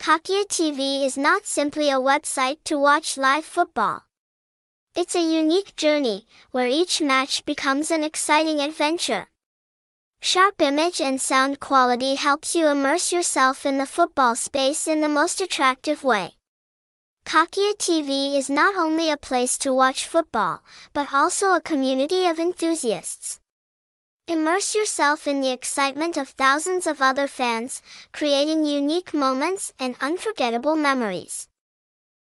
Cakhia TV is not simply a website to watch live football. It's a unique journey, where each match becomes an exciting adventure. Sharp image and sound quality helps you immerse yourself in the football space in the most attractive way. Cakhia TV is not only a place to watch football, but also a community of enthusiasts. Immerse yourself in the excitement of thousands of other fans, creating unique moments and unforgettable memories.